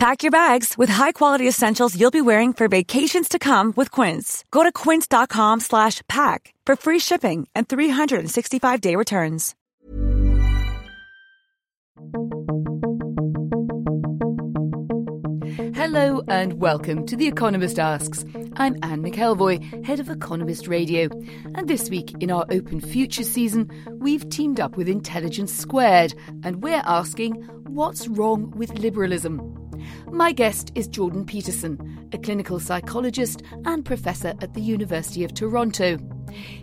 Pack your bags with high-quality essentials you'll be wearing for vacations to come with Quince. Go to quince.com slash pack for free shipping and 365-day returns. Hello and welcome to The Economist Asks. I'm Anne McElvoy, head of Economist Radio. And this week in our Open Future season, we've teamed up with Intelligence Squared and we're asking what's wrong with liberalism? My guest is Jordan Peterson, a clinical psychologist and professor at the University of Toronto.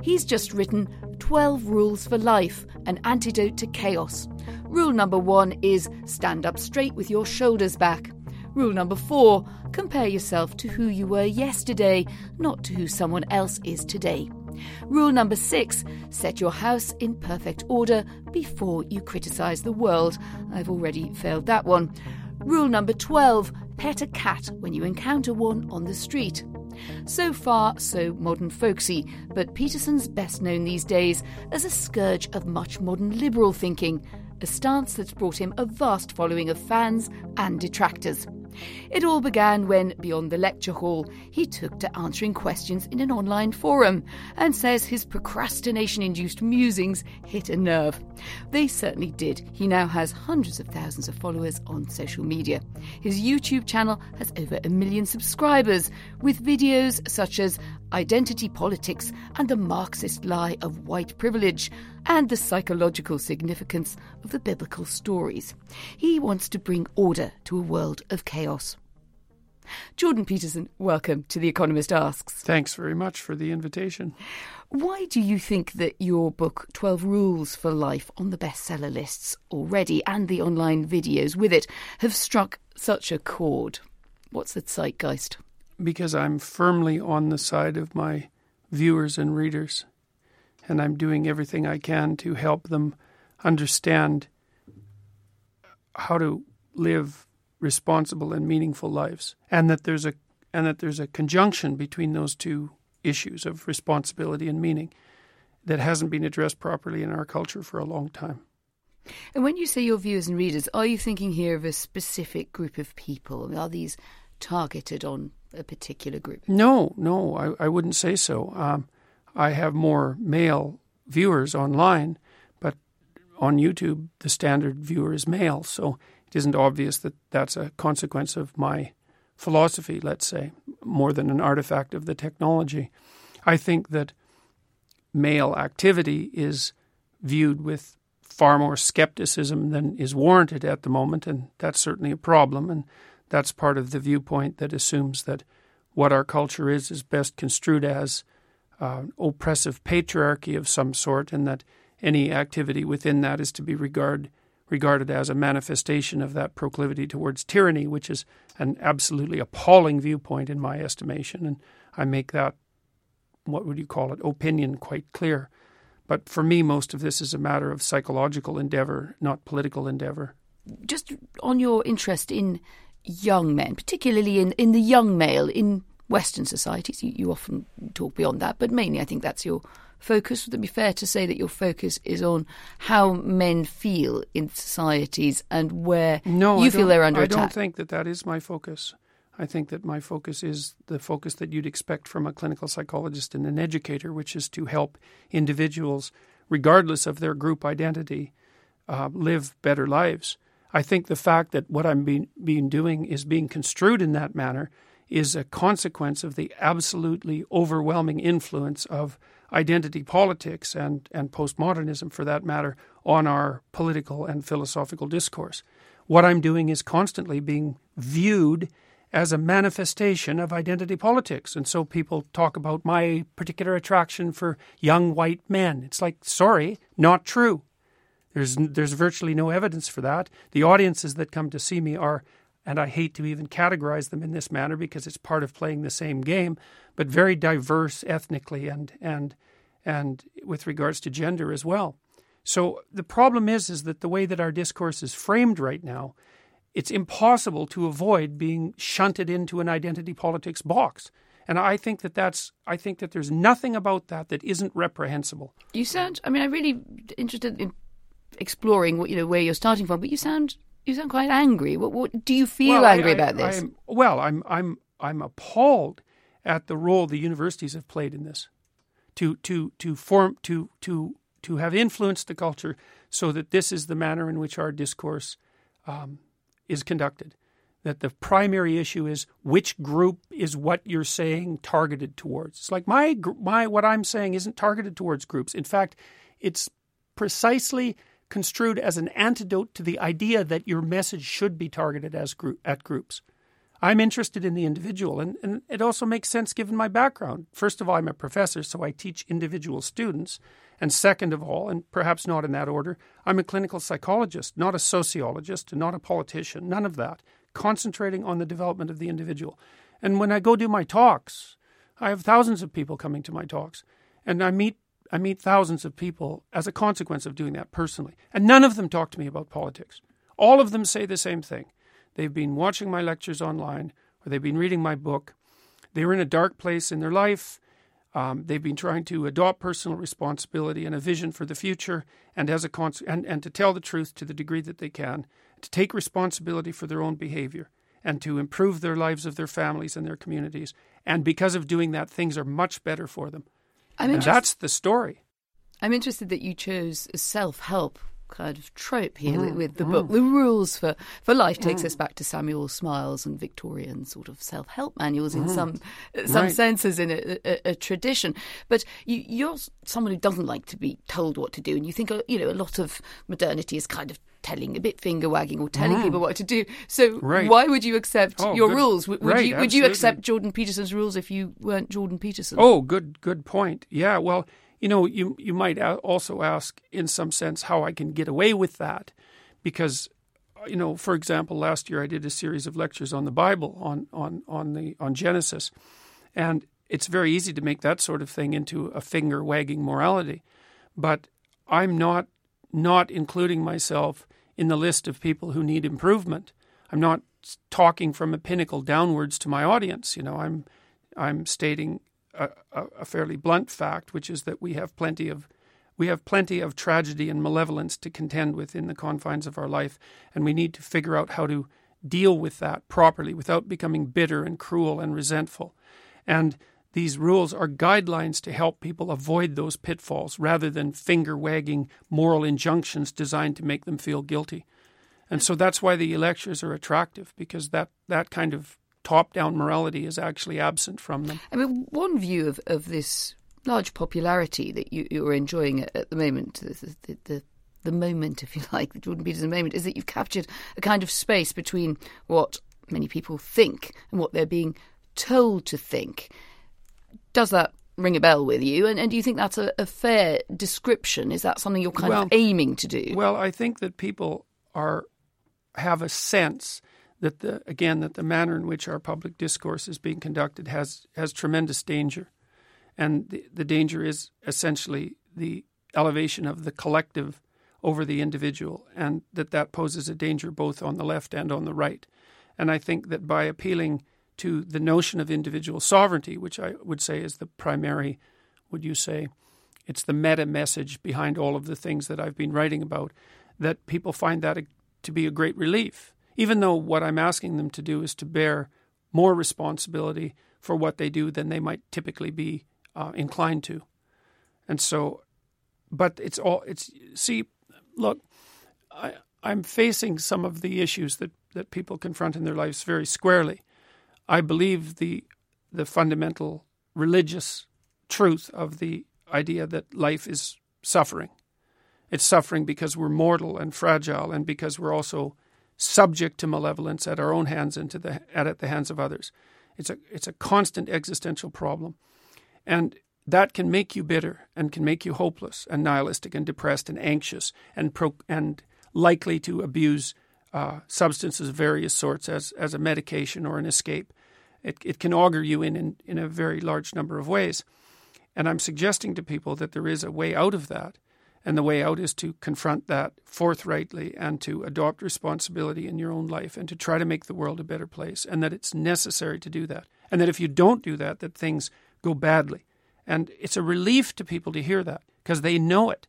He's just written 12 Rules for Life An Antidote to Chaos. Rule number one is stand up straight with your shoulders back. Rule number four compare yourself to who you were yesterday, not to who someone else is today. Rule number six set your house in perfect order before you criticise the world. I've already failed that one. Rule number 12 pet a cat when you encounter one on the street. So far, so modern folksy, but Peterson's best known these days as a scourge of much modern liberal thinking, a stance that's brought him a vast following of fans and detractors. It all began when, beyond the lecture hall, he took to answering questions in an online forum and says his procrastination induced musings hit a nerve. They certainly did. He now has hundreds of thousands of followers on social media. His YouTube channel has over a million subscribers, with videos such as Identity Politics and the Marxist Lie of White Privilege, and the psychological significance of the biblical stories. He wants to bring order to a world of chaos. Jordan Peterson, welcome to The Economist Asks. Thanks very much for the invitation. Why do you think that your book, 12 Rules for Life, on the bestseller lists already and the online videos with it have struck such a chord? What's the zeitgeist? Because I'm firmly on the side of my viewers and readers and I'm doing everything I can to help them understand how to live responsible and meaningful lives, and that there's a and that there's a conjunction between those two issues of responsibility and meaning that hasn't been addressed properly in our culture for a long time. And when you say your viewers and readers, are you thinking here of a specific group of people? Are these targeted on a particular group? No, no, I, I wouldn't say so. Um, I have more male viewers online, but on YouTube, the standard viewer is male. So it isn't obvious that that's a consequence of my philosophy, let's say, more than an artifact of the technology. I think that male activity is viewed with far more skepticism than is warranted at the moment, and that's certainly a problem. And that's part of the viewpoint that assumes that what our culture is is best construed as uh, oppressive patriarchy of some sort, and that any activity within that is to be regard, regarded as a manifestation of that proclivity towards tyranny, which is an absolutely appalling viewpoint in my estimation. And I make that, what would you call it, opinion quite clear. But for me, most of this is a matter of psychological endeavor, not political endeavor. Just on your interest in young men, particularly in, in the young male, in Western societies. You, you often talk beyond that, but mainly I think that's your focus. Would it be fair to say that your focus is on how men feel in societies and where no, you feel they're under I attack? I don't think that that is my focus. I think that my focus is the focus that you'd expect from a clinical psychologist and an educator, which is to help individuals, regardless of their group identity, uh, live better lives. I think the fact that what I'm being, being doing is being construed in that manner is a consequence of the absolutely overwhelming influence of identity politics and, and postmodernism, for that matter, on our political and philosophical discourse. What I'm doing is constantly being viewed as a manifestation of identity politics. And so people talk about my particular attraction for young white men. It's like, sorry, not true. There's, there's virtually no evidence for that. The audiences that come to see me are and I hate to even categorize them in this manner because it's part of playing the same game, but very diverse ethnically and and and with regards to gender as well. So the problem is is that the way that our discourse is framed right now, it's impossible to avoid being shunted into an identity politics box. And I think that that's I think that there's nothing about that that isn't reprehensible. You sound I mean I'm really interested in exploring what you know where you're starting from, but you sound you sound quite angry. What, what do you feel well, angry I, about this? I'm, well, I'm I'm I'm appalled at the role the universities have played in this to to to form to to to have influenced the culture so that this is the manner in which our discourse um, is conducted. That the primary issue is which group is what you're saying targeted towards. It's like my my what I'm saying isn't targeted towards groups. In fact, it's precisely construed as an antidote to the idea that your message should be targeted as group, at groups. I'm interested in the individual, and, and it also makes sense given my background. First of all, I'm a professor, so I teach individual students. And second of all, and perhaps not in that order, I'm a clinical psychologist, not a sociologist, not a politician, none of that, concentrating on the development of the individual. And when I go do my talks, I have thousands of people coming to my talks, and I meet I meet thousands of people as a consequence of doing that personally. And none of them talk to me about politics. All of them say the same thing. They've been watching my lectures online or they've been reading my book. They were in a dark place in their life. Um, they've been trying to adopt personal responsibility and a vision for the future, and as a con- and, and to tell the truth to the degree that they can, to take responsibility for their own behavior, and to improve their lives of their families and their communities. And because of doing that, things are much better for them. I'm and that's the story. I'm interested that you chose self help kind of trope here Mm, with the book. The rules for, for life takes us back to Samuel Smiles and Victorian sort of self help manuals in some some Mm. Right. senses in a, a, a tradition. But you, you're someone who doesn't like to be told what to do, and you think uh, you know a lot of modernity is kind of telling a bit finger wagging or telling people what to do. So Mm. Right. why would you accept Oh, your good- rules? Would, would right, you would you accept Jordan Peterson's rules if you weren't Jordan Peterson? Oh, good, good point. Yeah, well, you know, you you might also ask, in some sense, how I can get away with that, because, uh, you know, for example, last year I did a series of lectures on the Bible, on on on the on Genesis, and it's very easy to make that sort of thing into a finger wagging morality, but I'm not not including myself in the list of people who need improvement. I'm not talking from a pinnacle downwards to my audience. You know, I'm I'm stating a, a, fairly blunt fact, which is that we have plenty of we have plenty of tragedy and malevolence to contend with in the confines of our life, and we need to figure out how to deal with that properly without becoming bitter and cruel and resentful. And these rules are guidelines to help people avoid those pitfalls rather than finger wagging moral injunctions designed to make them feel guilty. And so that's why the lectures are attractive because that, that kind of top down morality is actually absent from them. I mean, one view of, of this large popularity that you, you're enjoying at, at the moment, the, the, the, the moment, if you like, the Jordan Peterson moment, is that you've captured a kind of space between what many people think and what they're being told to think. Does that ring a bell with you? And, and do you think that's a, a fair description? Is that something you're kind Well- of aiming to do? Well, I think that people are have a sense that the again that the manner in which our public discourse is being conducted has has tremendous danger, and the, the danger is essentially the elevation of the collective over the individual, and that that poses a danger both on the left and on the right. And I think that by appealing to the notion of individual sovereignty, which I would say is the primary, would you say, it's the meta message behind all of the things that I've been writing about, that people find that to be a great relief, even though what I'm asking them to do is to bear more responsibility for what they do than they might typically be uh, inclined to. And so, but it's all, it's, see, look, I, I'm facing some of the issues that, that people confront in their lives very squarely. I believe the the fundamental religious truth of the idea that life is suffering. It's suffering because we're mortal and fragile, and because we're also subject to malevolence at our own hands and to the and at the hands of others. It's a it's a constant existential problem, and that can make you bitter and can make you hopeless and nihilistic and depressed and anxious and pro, and likely to abuse uh, substances of various sorts as as a medication or an escape. It it can augur you in, in in a very large number of ways, And I'm suggesting to people that there is a way out of that. And the way out is to confront that forthrightly and to adopt responsibility in your own life and to try to make the world a better place. And that it's necessary to do that. And that if you don't do that, that things go badly. And it's a relief to people to hear that because they know it.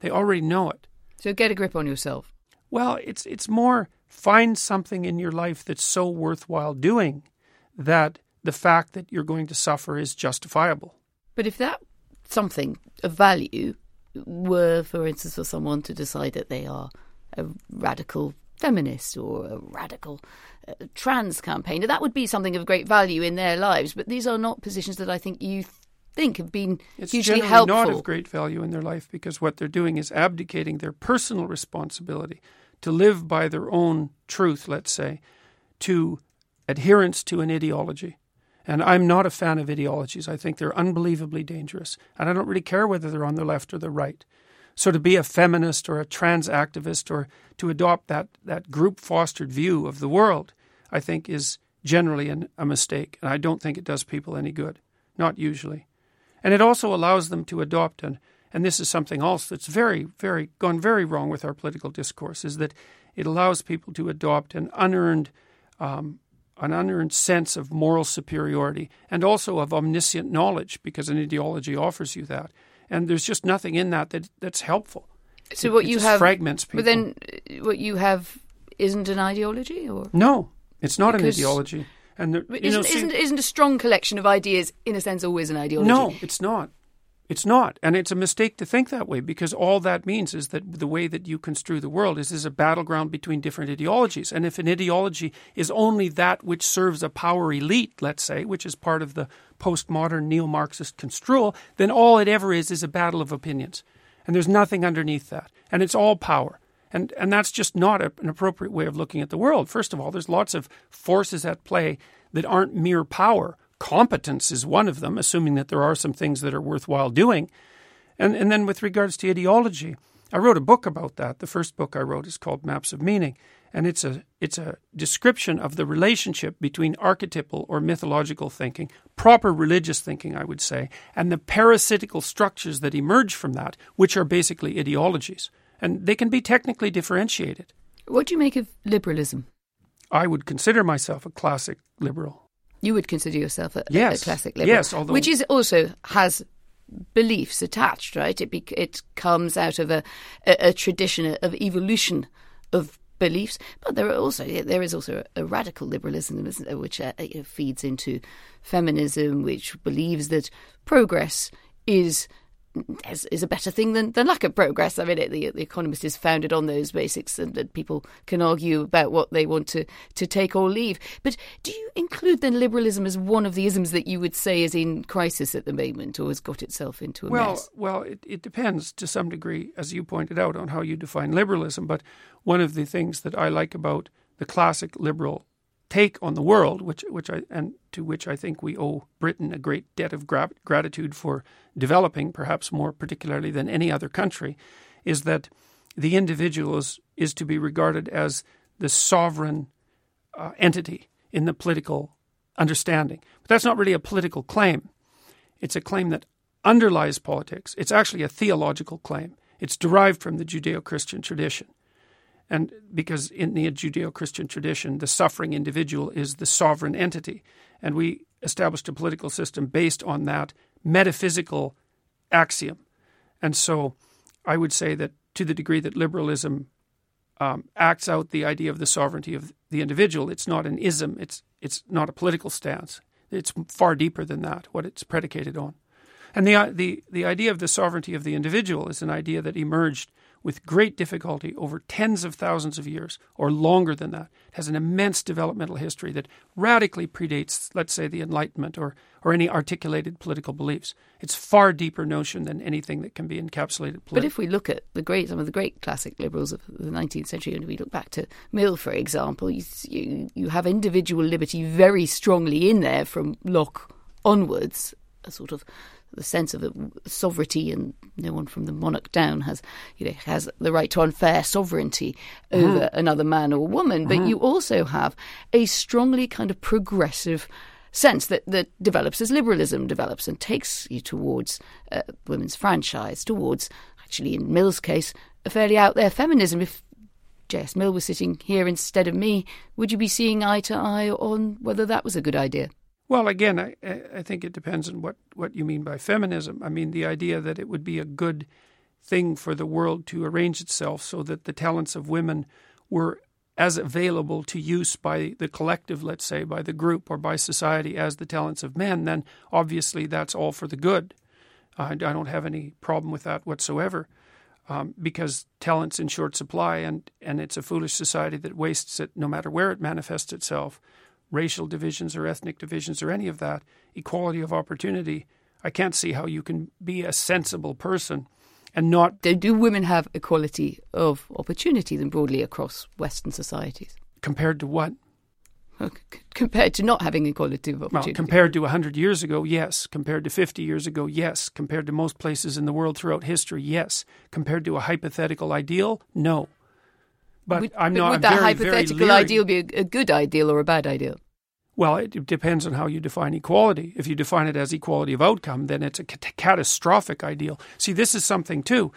They already know it. So get a grip on yourself. Well, it's it's more find something in your life that's so worthwhile doing that the fact that you're going to suffer is justifiable. But if that something of value were, for instance, for someone to decide that they are a radical feminist or a radical uh, trans campaigner, that would be something of great value in their lives. But these are not positions that I think you think have been it's hugely generally helpful. not of great value in their life because what they're doing is abdicating their personal responsibility to live by their own truth, let's say, to adherence to an ideology. And I'm not a fan of ideologies. I think they're unbelievably dangerous. And I don't really care whether they're on the left or the right. So to be a feminist or a trans activist or to adopt that, that group fostered view of the world, I think is generally an, a mistake. And I don't think it does people any good. Not usually. And it also allows them to adopt an and this is something else that's very, very gone very wrong with our political discourse, is that it allows people to adopt an unearned um, an unearned sense of moral superiority and also of omniscient knowledge because an ideology offers you that. And there's just nothing in that, that that's helpful. So what it you just have fragments people. But then uh, what you have isn't an ideology, or no, it's not Because- an ideology. And you know, isn't, see- isn't isn't a strong collection of ideas in a sense always an ideology? No, it's not. It's not. And it's a mistake to think that way because all that means is that the way that you construe the world is, is a battleground between different ideologies. And if an ideology is only that which serves a power elite, let's say, which is part of the postmodern neo Marxist construal, then all it ever is is a battle of opinions. And there's nothing underneath that. And it's all power. And, and that's just not a, an appropriate way of looking at the world. First of all, there's lots of forces at play that aren't mere power. Competence is one of them, assuming that there are some things that are worthwhile doing. And, and then with regards to ideology, I wrote a book about that. The first book I wrote is called Maps of Meaning, and it's a it's a description of the relationship between archetypal or mythological thinking, proper religious thinking, I would say, and the parasitical structures that emerge from that, which are basically ideologies, and they can be technically differentiated. What do you make of liberalism? I would consider myself a classic liberal. You would consider yourself a, Yes. a classic liberal, Yes, although- which is also has beliefs attached, right? It be, it comes out of a, a, a tradition of evolution of beliefs, but there are also there is also a, radical liberalism, isn't there, which uh, feeds into feminism, which believes that progress is is, is a better thing than, than lack of progress. I mean, it, the, the Economist is founded on those basics, and that people can argue about what they want to, to take or leave. But do you include then liberalism as one of the isms that you would say is in crisis at the moment, or has got itself into a well, mess? well, it, it depends to some degree, as you pointed out, on how you define liberalism. But one of the things that I like about the classic liberal take on the world, which which I and to which I think we owe Britain a great debt of gra- gratitude for developing, perhaps more particularly than any other country, is that the individual is, is to be regarded as the sovereign uh, entity in the political understanding. But that's not really a political claim. It's a claim that underlies politics. It's actually a theological claim. It's derived from the Judeo Christian tradition. And because in the Judeo Christian tradition, the suffering individual is the sovereign entity. And we established a political system based on that metaphysical axiom. And so I would say that to the degree that liberalism um, acts out the idea of the sovereignty of the individual, it's not an ism, it's, it's not a political stance. It's far deeper than that, what it's predicated on. And the, the, the idea of the sovereignty of the individual is an idea that emerged with great difficulty over tens of thousands of years or longer than that. It has an immense developmental history that radically predates, let's say, the Enlightenment or, or any articulated political beliefs. It's far deeper notion than anything that can be encapsulated But if we look at the great, some of the great classic liberals of the 19th century, and we look back to Mill, for example, you, you, you have individual liberty very strongly in there from Locke onwards, a sort of the sense of sovereignty, and no one from the monarch down has, you know, has the right to unfair sovereignty over another man or woman. But you also have a strongly kind of progressive sense that, that develops as liberalism develops and takes you towards uh, women's franchise, towards, actually, in Mill's case, a fairly out there feminism. If J.S. Mill was sitting here instead of me, would you be seeing eye to eye on whether that was a good idea? Well, again, I, I think it depends on what, what you mean by feminism. I mean, the idea that it would be a good thing for the world to arrange itself so that the talents of women were as available to use by the collective, let's say, by the group or by society as the talents of men, then obviously that's all for the good. I don't have any problem with that whatsoever. Um, because talent's in short supply, and, and it's a foolish society that wastes it no matter where it manifests itself racial divisions or ethnic divisions or any of that, equality of opportunity. I can't see how you can be a sensible person and not. Do, women have equality of opportunity then broadly across Western societies? Compared to what? compared to not having equality of opportunity. Well, compared to 100 years ago, yes. Compared to 50 years ago, yes. Compared to most places in the world throughout history, yes. Compared to a hypothetical ideal, no. But would, I'm not. Would that very, hypothetical very ideal be a, a good ideal or a bad ideal? Well, it depends on how you define equality. If you define it as equality of outcome, then it's a catastrophic ideal. See, this is something too.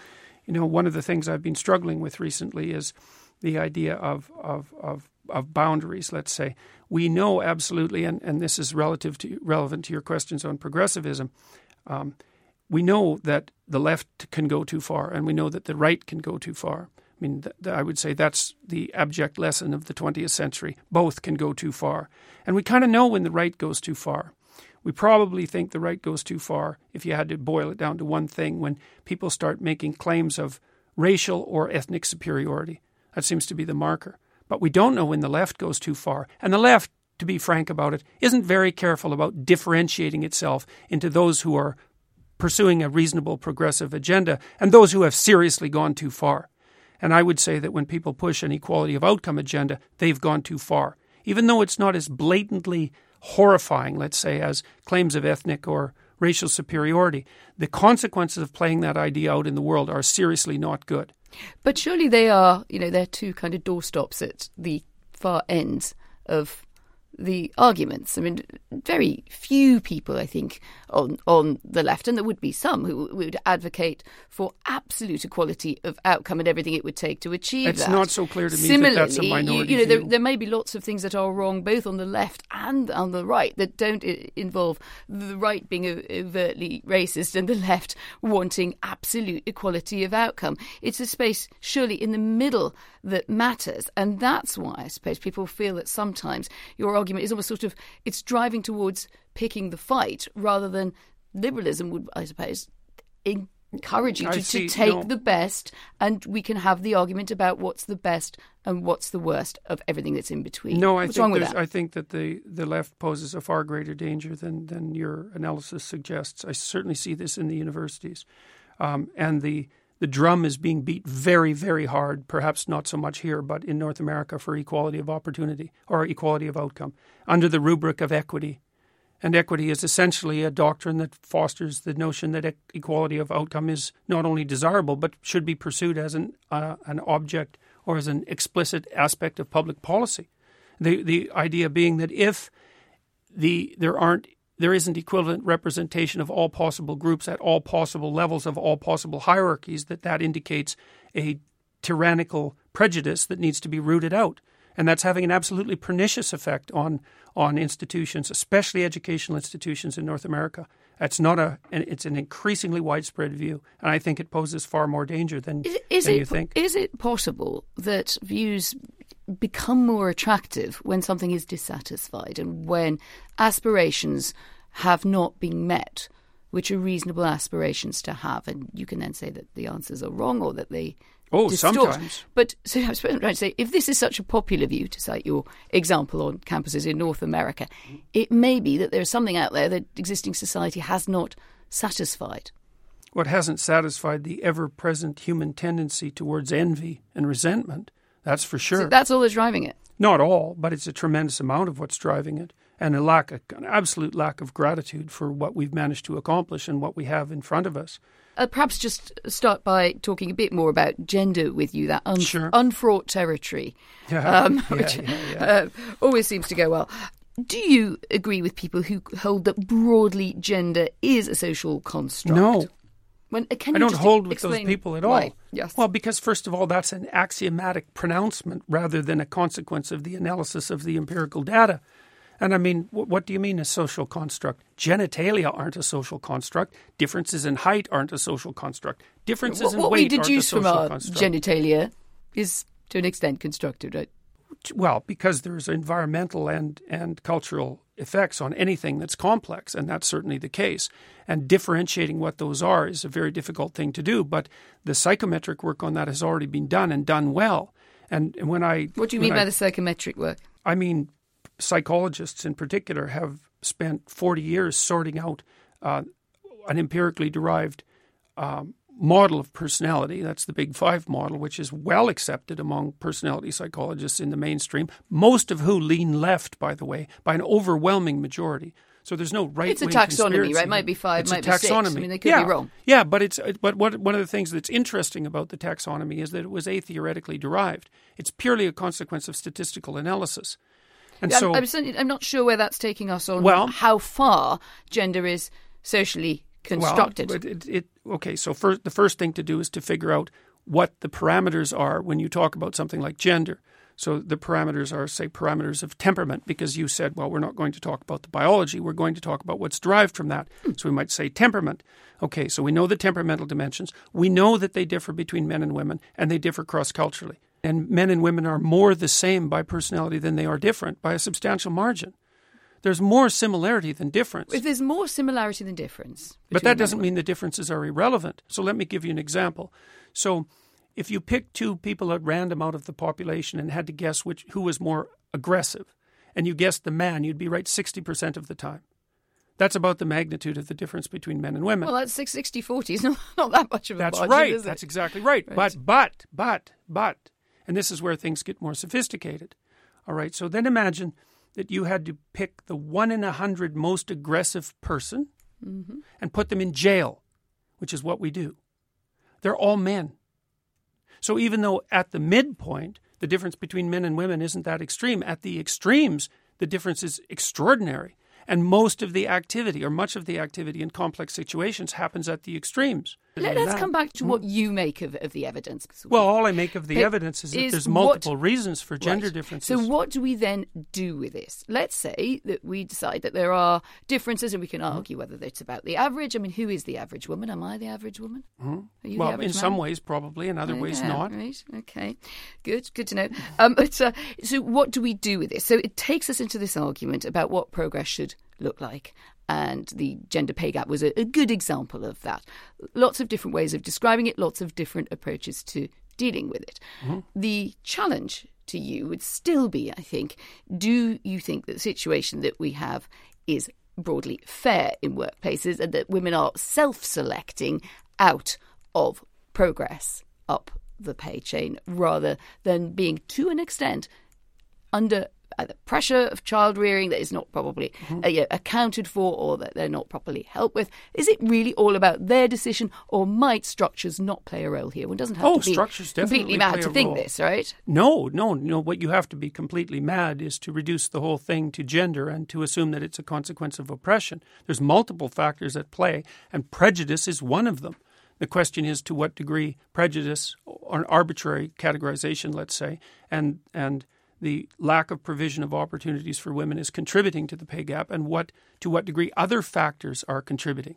You know, one of the things I've been struggling with recently is the idea of of of, of boundaries. Let's say we know absolutely, and, and this is relative to relevant to your questions on progressivism. Um, we know that the left can go too far, and we know that the right can go too far. I mean, th- th- I would say that's the abject lesson of the 20th century. Both can go too far. And we kind of know when the right goes too far. We probably think the right goes too far if you had to boil it down to one thing when people start making claims of racial or ethnic superiority. That seems to be the marker. But we don't know when the left goes too far. And the left, to be frank about it, isn't very careful about differentiating itself into those who are pursuing a reasonable progressive agenda and those who have seriously gone too far. And I would say that when people push an equality of outcome agenda, they've gone too far. Even though it's not as blatantly horrifying, let's say, as claims of ethnic or racial superiority, the consequences of playing that idea out in the world are seriously not good. But surely they are, you know, they're two kind of doorstops at the far ends of the arguments. I mean, very few people, I think, on on the left, and there would be some who would advocate for absolute equality of outcome and everything it would take to achieve it's that. It's not so clear to me Similarly, that that's a minority you, know, there, there, may be lots of things that are wrong both on the left and on the right that don't uh, involve the right being overtly racist and the left wanting absolute equality of outcome. It's a space surely in the middle that matters, and that's why I suppose people feel that sometimes your argument is almost sort of it's driving towards picking the fight rather than liberalism would, I suppose, encourage you to, see, to take no. the best and we can have the argument about what's the best and what's the worst of everything that's in between. No, I what's think that? I think that the, the left poses a far greater danger than, than your analysis suggests. I certainly see this in the universities. Um, and the the drum is being beat very, very hard, perhaps not so much here, but in North America for equality of opportunity or equality of outcome under the rubric of equity. And equity is essentially a doctrine that fosters the notion that equality of outcome is not only desirable, but should be pursued as an, uh, an object or as an explicit aspect of public policy. The, the idea being that if the, there aren't there isn't equivalent representation of all possible groups at all possible levels of all possible hierarchies that that indicates a tyrannical prejudice that needs to be rooted out. And that's having an absolutely pernicious effect on on institutions especially educational institutions in North America. That's not a it's an increasingly widespread view and I think it poses far more danger than, Is, is than it you think. is it possible that views become more attractive when something is dissatisfied and when aspirations have not been met, which are reasonable aspirations to have, and you can then say that the answers are wrong or that they Oh, distort. sometimes. But so I suppose I'm trying to say, if this is such a popular view, to cite your example on campuses in North America, it may be that there's something out there that existing society has not satisfied. what hasn't satisfied the ever present human tendency towards envy and resentment that's for sure So that's all that's driving it. Not all, but it's a tremendous amount of what's driving it, and a lack, an absolute lack of gratitude for what we've managed to accomplish and what we have in front of us. Uh, perhaps just start by talking a bit more about gender with you, that un- Sure. unfraught territory, Yeah, um, which yeah, yeah. Uh, always seems to go well. do you agree with people who hold that broadly gender is a social construct? No. When, uh, I don't hold with those people at why? all. Yes. Well, because first of all, that's an axiomatic pronouncement rather than a consequence of the analysis of the empirical data. And I mean, wh- what do you mean a social construct? Genitalia aren't a social construct. Differences in height aren't a social construct. Differences what, in what we weight aren't a deduce from social our construct. genitalia is to an extent constructed, right? well, because there's environmental and, and cultural effects on anything that's complex, and that's certainly the case. And differentiating what those are is a very difficult thing to do. But the psychometric work on that has already been done and done well. And, and when I What do you mean I- by the psychometric work? I mean, psychologists in particular have spent 40 years sorting out uh, an empirically derived um, model of personality. That's the Big Five model, which is well accepted among personality psychologists in the mainstream, most of who lean left, by the way, by an overwhelming majority. So there's no right. It's a taxonomy, right? Might be five, it's might a be six. I taxonomy. mean, they could be wrong. Yeah, but it's but what one of the things that's interesting about the taxonomy is that it was atheoretically derived. It's purely a consequence of statistical analysis. And I'm, so I'm, I'm not sure where that's taking us on Well- how far gender is socially constructed. Well, it, it, okay, so first, the first thing to do is to figure out what the parameters are when you talk about something like gender. So the parameters are, say, parameters of temperament, because you said, well, we're not going to talk about the biology, we're going to talk about what's derived from that. Hmm. So we might say temperament. Okay, so we know the temperamental dimensions. We know that they differ between men and women, and they differ cross culturally. And men and women are more the same by personality than they are different by a substantial margin. There's more similarity than difference. if there's more similarity than difference, But that doesn't mean the differences are irrelevant. So let me give you an example. So if you picked two people at random out of the population and had to guess which who was more aggressive, and you guessed the man, you'd be right 60% of the time. That's about the magnitude of the difference between men and women. well, that's 6, 60 40. It's not, not that much of a That's margin, right. That's exactly right. Right. But, but, but, but, and this is where things get more sophisticated. All right. So then imagine that you had to pick the one in a hundred most aggressive person Mm-hmm. and put them in jail, which is what we do. They're all men. So even though at the midpoint, the difference between men and women isn't that extreme, at the extremes, the difference is extraordinary. And most of the activity, or much of the activity in complex situations, happens at the extremes. Let, us come back to what you make of, of the evidence. Well, all I make of the But evidence is that is there's what- multiple reasons for gender Right. differences. So, what do we then do with this? Let's say that we decide that there are differences, and we can Mm-hmm. argue whether it's about the average. I mean, who is the average woman? Am I the average woman? Are you the Mm-hmm. well, in average some ways, probably, in other ways, not. Right. Okay. Good. Good to know. Um, but, uh, so, what do we do with this? So, it takes us into this argument about what progress should look like. And the gender pay gap was a, a good example of that. Lots of different ways of describing it, lots of different approaches to dealing with it. Mm-hmm. The challenge to you would still be, I think, do you think that the situation that we have is broadly fair in workplaces and that women are self selecting out of progress up the pay chain rather than being, to an extent, under either pressure of child rearing that is not probably Mm-hmm. uh, accounted for or that they're not properly helped with? Is it really all about their decision or might structures not play a role here? One doesn't have Oh, to be structures completely mad to think role. this, right? No, no, no. What you have to be completely mad is to reduce the whole thing to gender and to assume that it's a consequence of oppression. There's multiple factors at play, and prejudice is one of them. The question is to what degree prejudice or an arbitrary categorization, let's say, and and the lack of provision of opportunities for women is contributing to the pay gap, and what to what degree other factors are contributing.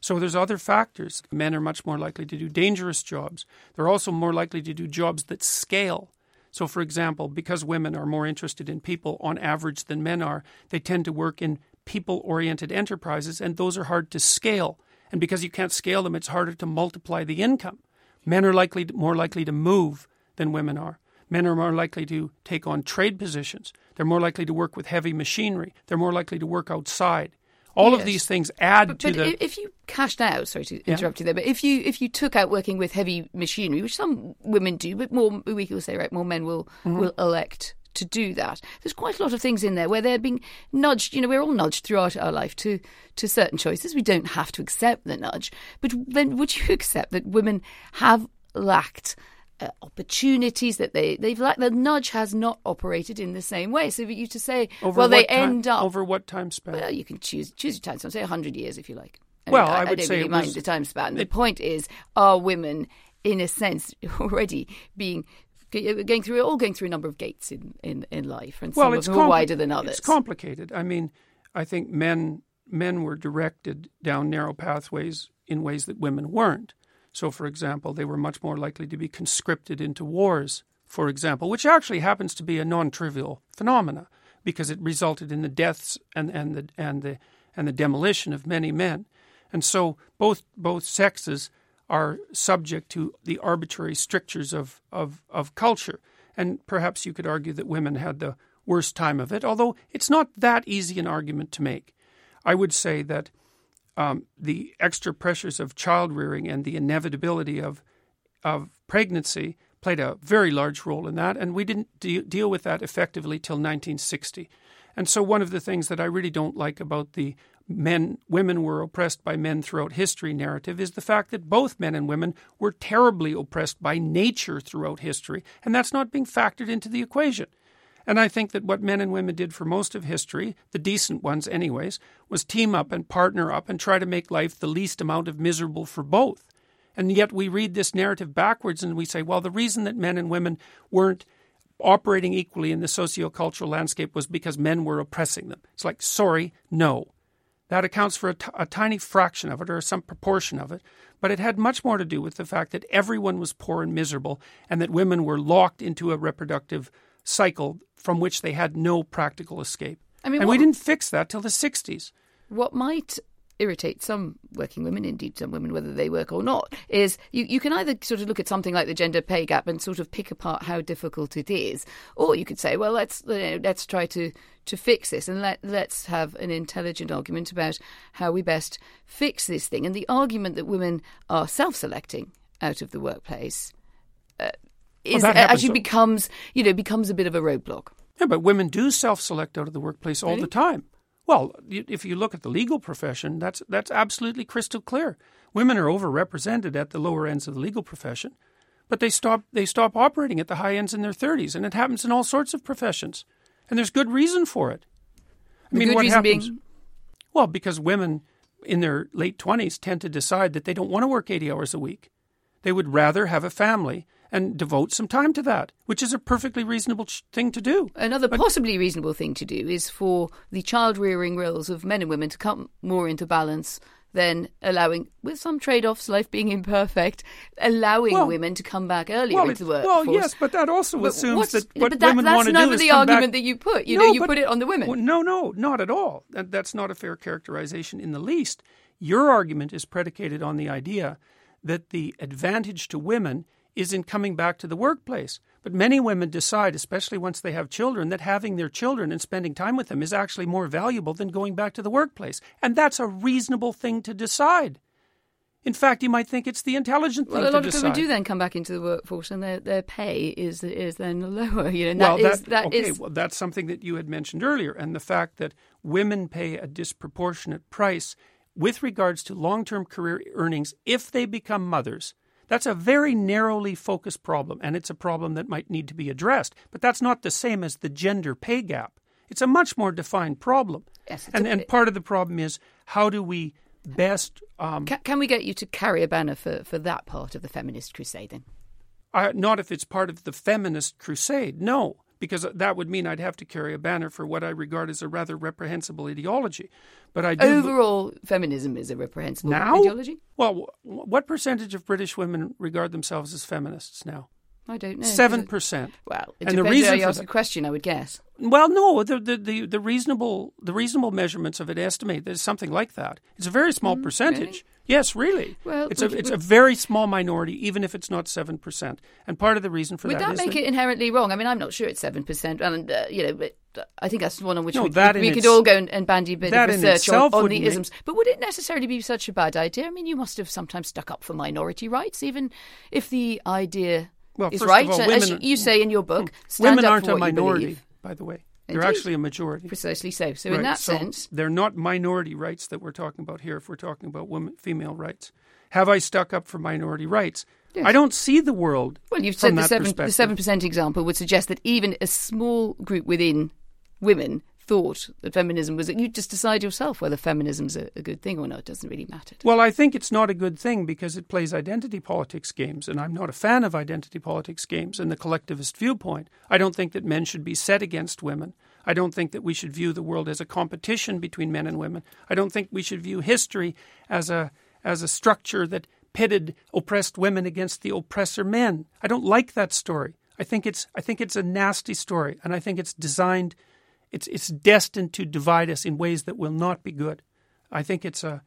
So there's other factors. Men are much more likely to do dangerous jobs. They're also more likely to do jobs that scale. So, for example, because women are more interested in people on average than men are, they tend to work in people oriented enterprises, and those are hard to scale. And because you can't scale them, it's harder to multiply the income. Men are likely more likely to move than women are. Men are more likely to take on trade positions. They're more likely to work with heavy machinery. They're more likely to work outside. All of these things add But, to but the. if you cashed out, sorry to interrupt you there, but if you if you took out working with heavy machinery, which some women do, but more we will say right, more men will Mm-hmm. will elect to do that. There's quite a lot of things in there where they're being nudged. You know, we're all nudged throughout our life to to certain choices. We don't have to accept the nudge, but then would you accept that women have lacked? Uh, opportunities that they they've like the nudge has not operated in the same way. So for you to say, Over well, they time- end up over what time span? well, you can choose choose your time span. Say hundred years if you like. I Well, mean, I would don't say really mind was- the time span. The it- point is, are women, in a sense, already being going through all going through a number of gates in, in, in life, and some of them are compli- wider than others. It's complicated. I mean, I think men men were directed down narrow pathways in ways that women weren't. So, for example, they were much more likely to be conscripted into wars, for example, which actually happens to be a non-trivial phenomena because it resulted in the deaths and, and the and the and the demolition of many men. And so both both sexes are subject to the arbitrary strictures of, of, of culture. And perhaps you could argue that women had the worst time of it, although it's not that easy an argument to make. I would say that um, the extra pressures of child rearing and the inevitability of of pregnancy played a very large role in that, and we didn't de- deal with that effectively till 1960. And so, one of the things that I really don't like about the men women were oppressed by men throughout history narrative is the fact that both men and women were terribly oppressed by nature throughout history, and that's not being factored into the equation. And I think that what men and women did for most of history, the decent ones anyways, was team up and partner up and try to make life the least amount of miserable for both. And yet we read this narrative backwards and we say, well, the reason that men and women weren't operating equally in the sociocultural landscape was because men were oppressing them. It's like, sorry, no. That accounts for a, t- a tiny fraction of it or some proportion of it, but it had much more to do with the fact that everyone was poor and miserable and that women were locked into a reproductive cycle from which they had no practical escape. I mean, and what- we didn't fix that till the 60s. what might irritate some working women, indeed some women, whether they work or not, is you, you can either sort of look at something like the gender pay gap and sort of pick apart how difficult it is, or you could say, well, let's you know, let's try to to fix this and let let's have an intelligent argument about how we best fix this thing. And the argument that women are self-selecting out of the workplace. Uh, is happens actually to- becomes you know becomes a bit of a roadblock. Yeah, but women do self-select out of the workplace all the time. Well, if you look at the legal profession, that's that's absolutely crystal clear. Women are overrepresented at the lower ends of the legal profession, but they stop they stop operating at the high ends in their 30s, and it happens in all sorts of professions, and there's good reason for it. I The mean, what happens? being- Well, because women in their late 20s tend to decide that they don't want to work 80 hours a week. They would rather have a family and devote some time to that, which is a perfectly reasonable ch- thing to do. Another possibly reasonable thing to do is for the child rearing roles of men and women to come more into balance then allowing, with some trade offs, life being imperfect, allowing Well- women to come back earlier Well, into the workforce. well, yes, but that also But assumes that but that- women that's want to do never is the argument back- that you put. You No, know, you but- put it on the women. Well, no, no, not at all. That, that's not a fair characterization in the least. Your argument is predicated on the idea that the advantage to women is in coming back to the workplace. But many women decide, especially once they have children, that having their children and spending time with them is actually more valuable than going back to the workplace. And that's a reasonable thing to decide. In fact, you might think it's the intelligent thing to do. well, a lot of decide. women do then come back into the workforce, and their their pay is is then lower. You know, well, that is that, okay, is- well, that's something that you had mentioned earlier, and the fact that women pay a disproportionate price with regards to long-term career earnings if they become mothers. That's a very narrowly focused problem, and it's a problem that might need to be addressed. But that's not the same as the gender pay gap. It's a much more defined problem. Yes, and a- and part of the problem is how do we best um, Can, can we get you to carry a banner for, for that part of the feminist crusade then? I, not if it's part of the feminist crusade, no, because that would mean I'd have to carry a banner for what I regard as a rather reprehensible ideology. But I do Overall, feminism is a reprehensible now. ideology. Well, wh- what percentage of British women regard themselves as feminists now? I don't know. Seven percent. Well, it And the depends reason how you ask that- a question, I would guess. Well, no, the, the the the reasonable the reasonable measurements of it estimate there's something like that. It's a very small mm, percentage. Yes, really. Well, it's a it's a very small minority, even if it's not seven percent. And part of the reason for that. Would that that make that- it inherently wrong? I mean, I'm not sure it's seven percent, and uh, you know, uh, I think that's one on which No, we, we in could its- all go and, and bandy a bit of research on, on the wouldn't make- isms. But would it necessarily be such a bad idea? I mean, you must have sometimes stuck up for minority rights, even if the idea Well, is right. all, and as you say in your book, Women aren't a minority, by the way. They're Indeed. actually a majority. Precisely so. So in that so sense, they're not minority rights that we're talking about here. If we're talking about women, female rights, have I stuck up for minority rights? I don't see the world. Well, you've said the that seven the seven percent example would suggest that even a small group within women thought that feminism was. That you just decide yourself whether feminism's a, a good thing or not. It doesn't really matter. Well, I think it's not a good thing because it plays identity politics games, and I'm not a fan of identity politics games and the collectivist viewpoint. I don't think that men should be set against women. I don't think that we should view the world as a competition between men and women. I don't think we should view history as a as a structure that pitted oppressed women against the oppressor men. I don't like that story. I think it's I think it's a nasty story, and I think it's designed it's it's destined to divide us in ways that will not be good. I think it's a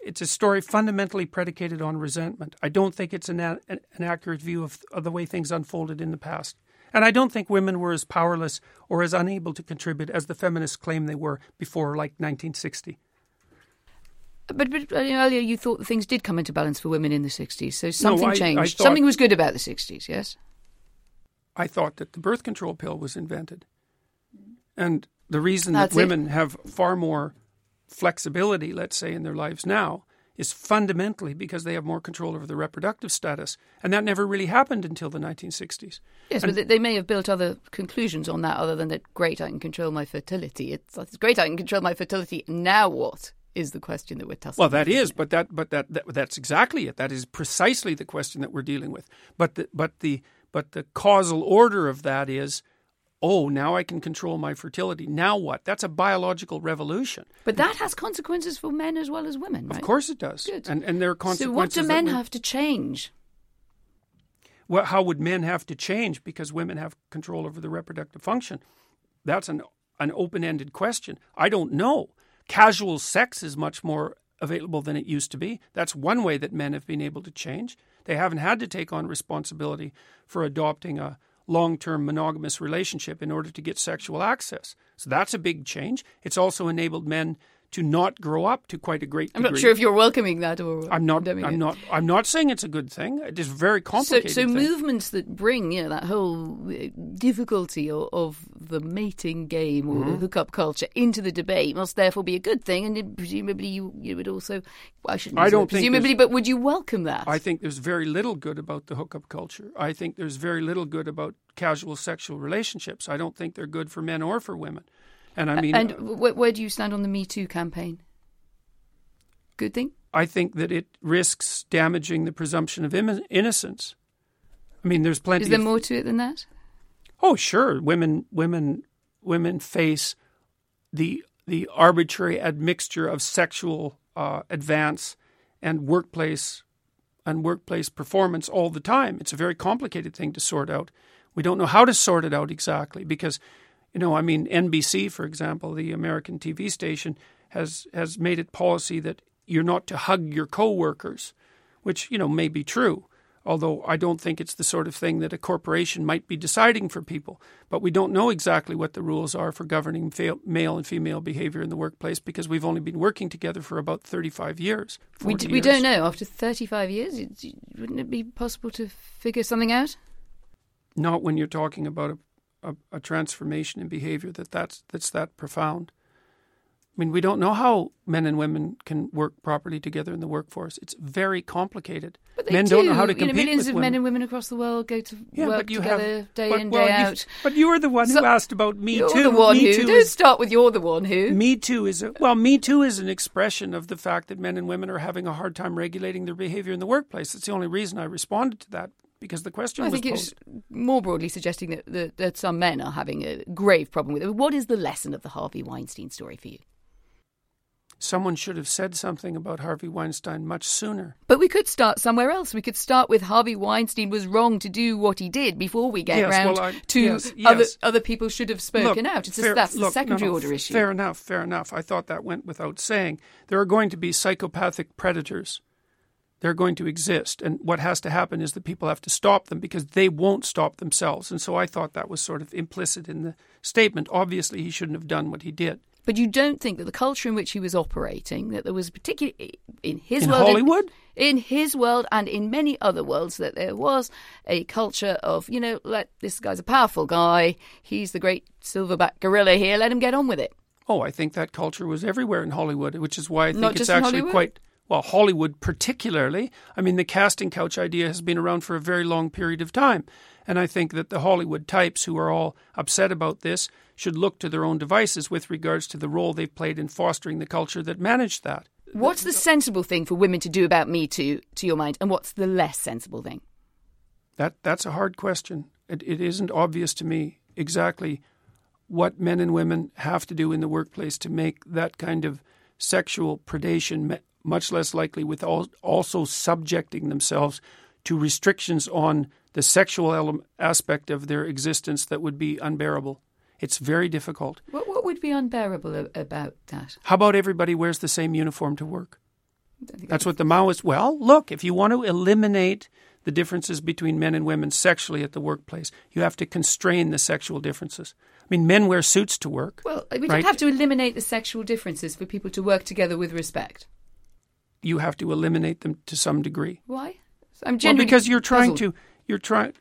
it's a story fundamentally predicated on resentment. I don't think it's an, a- an accurate view of, of the way things unfolded in the past. And I don't think women were as powerless or as unable to contribute as the feminists claim they were before, like 1960. But, but uh, earlier you thought things did come into balance for women in the 60s, so something I- I changed. thought- Something was good about the 60s, yes? I thought that the birth control pill was invented. And the reason That's that it. women have far more flexibility, let's say, in their lives now is fundamentally because they have more control over their reproductive status. And that never really happened until the 1960s. Yes, And- but they- may have built other conclusions on that other than that, great, I can control my fertility. It's, it's great, I can control my fertility. Now what is the question that we're tussling Well, that is, it? but that, but that, that, that's exactly it. That is precisely the question that we're dealing with. But the, but the, but the causal order of that is, oh, now I can control my fertility. Now what? That's a biological revolution. But that has consequences for men as well as women, right? Of course it does. Good. And and there are So what do men we- have to change? Well, how would men have to change because women have control over the reproductive function? That's an an open-ended question. I don't know. Casual sex is much more available than it used to be. That's one way that men have been able to change. They haven't had to take on responsibility for adopting a long-term monogamous relationship in order to get sexual access. So that's a big change. It's also enabled men to not grow up to quite a great I'm not sure if you're welcoming that or I'm not. I'm it. not. I'm not saying it's a good thing. It is very complicated. so thing. movements that bring you know that whole uh, difficulty of, of the mating game or Mm-hmm. the hookup culture into the debate must therefore be a good thing, and presumably you, you would also. I shouldn't. I use the word don't presumably, but would you welcome that? I think there's very little good about the hookup culture. I think there's very little good about casual sexual relationships. I don't think they're good for men or for women. And I mean, and uh, where, do you stand on the Me Too campaign? Good thing. I think that it risks damaging the presumption of innocence. I mean, there's plenty. Is there of, more to it than that? Oh, sure. Women, women, women face the the arbitrary admixture of sexual uh, advance and workplace and workplace performance all the time. It's a very complicated thing to sort out. We don't know how to sort it out exactly because, you know, I mean, NBC, for example, the American TV station, has has made it policy that you're not to hug your coworkers, which you know may be true. Although I don't think it's the sort of thing that a corporation might be deciding for people. But we don't know exactly what the rules are for governing male and female behavior in the workplace because we've only been working together for about 35 years. We, 40 d- we years. don't know. After 35 years, wouldn't it be possible to figure something out? Not when you're talking about a, a, a transformation in behavior that that's, that's that profound. I mean, we don't know how men and women can work properly together in the workforce. It's very complicated. But men do. not know how to compete. you know, millions with of women. men and women across the world go to Yeah, work together have, day but, in, well, day out. But you were the one So- who asked about Me you're Too. the one Me who. Too Don't is, start with you're the one who. Me Too is a, well, Me Too is an expression of the fact that men and women are having a hard time regulating their behavior in the workplace. It's the only reason I responded to that because the question I was think posed. it's more broadly suggesting that, that, that some men are having a grave problem with it. What is the lesson of the Harvey Weinstein story for you? Someone should have said something about Harvey Weinstein much sooner. But we could start somewhere else. We could start with Harvey Weinstein was wrong to do what he did before we get Yes, round well, I- to yes, other other people should have spoken Look, out. It's fair- a, that's look, a secondary no, no, order issue. Fair enough, fair enough. I thought that went without saying. There are going to be psychopathic predators. They're going to exist. And what has to happen is that people have to stop them because they won't stop themselves. And so I thought that was sort of implicit in the statement. Obviously, he shouldn't have done what he did. But you don't think that the culture in which he was operating, that there was particularly in his world In world, Hollywood? in, his world, and in many other worlds, that there was a culture of you know, let this guy's a powerful guy, he's the great silverback gorilla here, let him get on with it. Oh, I think that culture was everywhere in Hollywood, which is why I think Not it's actually quite well, Hollywood particularly. I mean, the casting couch idea has been around for a very long period of time. And I think that the Hollywood types who are all upset about this should look to their own devices with regards to the role they've played in fostering the culture that managed that. What's the sensible thing for women to do about Me Too, to your mind, and what's the less sensible thing? That that's a hard question. It, it isn't obvious to me exactly what men and women have to do in the workplace to make that kind of sexual predation much less likely with also subjecting themselves to restrictions on the sexual aspect of their existence that would be unbearable. It's very difficult. What, what would be unbearable about that? How about everybody wears the same uniform to work? That's what the Maoists. Well, look, if you want to eliminate the differences between men and women sexually at the workplace, you have to constrain the sexual differences. I mean, men wear suits to work. Well, we right? don't have to eliminate the sexual differences for people to work together with respect. You have to eliminate them to some degree. Why? I'm genuinely well, because you're trying puzzled. to. You're trying.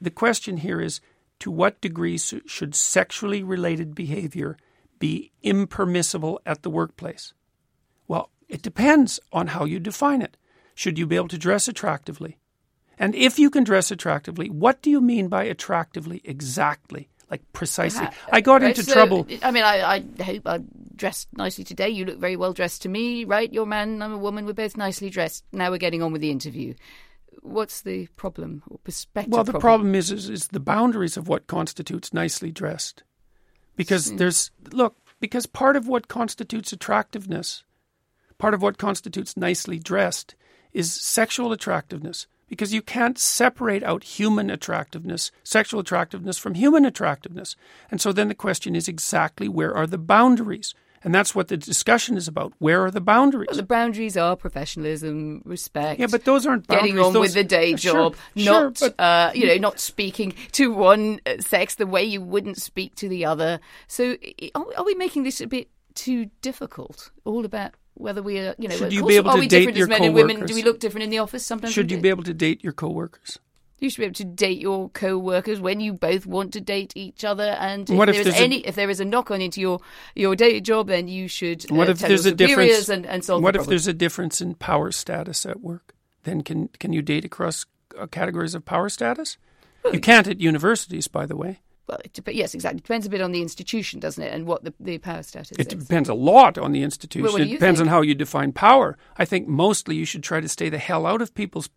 The question here is: to what degree should sexually related behavior be impermissible at the workplace? Well, it depends on how you define it. Should you be able to dress attractively? And if you can dress attractively, what do you mean by attractively exactly? Like precisely. I got Right, into so, trouble. I mean, I, I hope I dressed nicely today. You look very well dressed to me, right? You're a man, I'm a woman. We're both nicely dressed. Now we're getting on with the interview. What's the problem or perspective? Well, the problem is, is is the boundaries of what constitutes nicely dressed. Because hmm. there's look, because part of what constitutes attractiveness, part of what constitutes nicely dressed is sexual attractiveness. Because you can't separate out human attractiveness, sexual attractiveness from human attractiveness. And so then the question is exactly where are the boundaries? And that's what the discussion is about. Where are the boundaries? Well, the boundaries are professionalism, respect. Yeah, but those aren't boundaries. Getting on Those- with the day job, sure, not but- uh, you know, not speaking to one uh, sex the way you wouldn't speak to the other. So, are we making this a bit too difficult? All about whether we are, you know, Should you be able to date different your as men and women? Do we look different in the office? Sometimes Should you do. be able to date your coworkers? You should be able to date your co-workers when you both want to date each other, and if if there is there's a- any, if there is a knock on into your your day job, then you should uh, What if there's a difference? and, and solve what the if there's a difference in power status at work? Then can can you date across uh, categories of power status? You can't at universities, by the way. Well, it dep- yes, exactly. It Depends a bit on the institution, doesn't it, and what the, the power status It is. It depends a lot on the institution. Well, it depends think? on how you define power. I think mostly you should try to stay the hell out of people's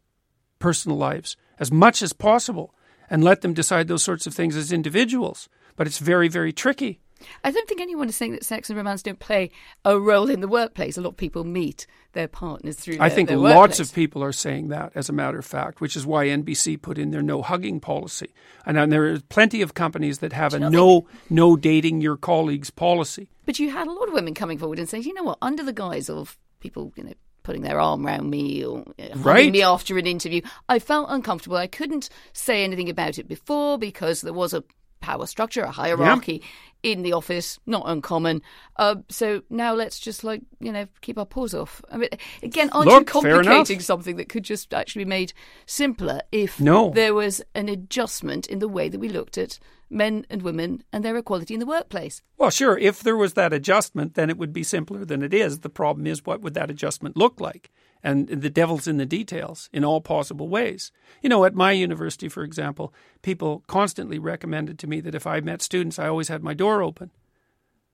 personal lives as much as possible and let them decide those sorts of things as individuals. But it's very, very tricky. I don't think anyone is saying that sex and romance don't play a role in the workplace. A lot of people meet their partners through. I think their lots workplace. of people are saying that, as a matter of fact, which is why NBC put in their no hugging policy. And, and there are plenty of companies that have a no no dating your colleagues policy. But you had a lot of women coming forward and saying, you know what, under the guise of people, you know, putting their arm around me or uh, hugging Right. me after an interview, I felt uncomfortable. I couldn't say anything about it before because there was a power structure, a hierarchy in the office, not uncommon. Uh, so now let's just like you know keep our paws off. I mean, again, aren't Look, you complicating something that could just actually be made simpler if No. there was an adjustment in the way that we looked at men and women and their equality in the workplace? Well, sure, if there was that adjustment, then it would be simpler than it is. The problem is, what would that adjustment look like? And the devil's in the details in all possible ways. You know, at my university, for example, people constantly recommended to me that if I met students, I always had my door open.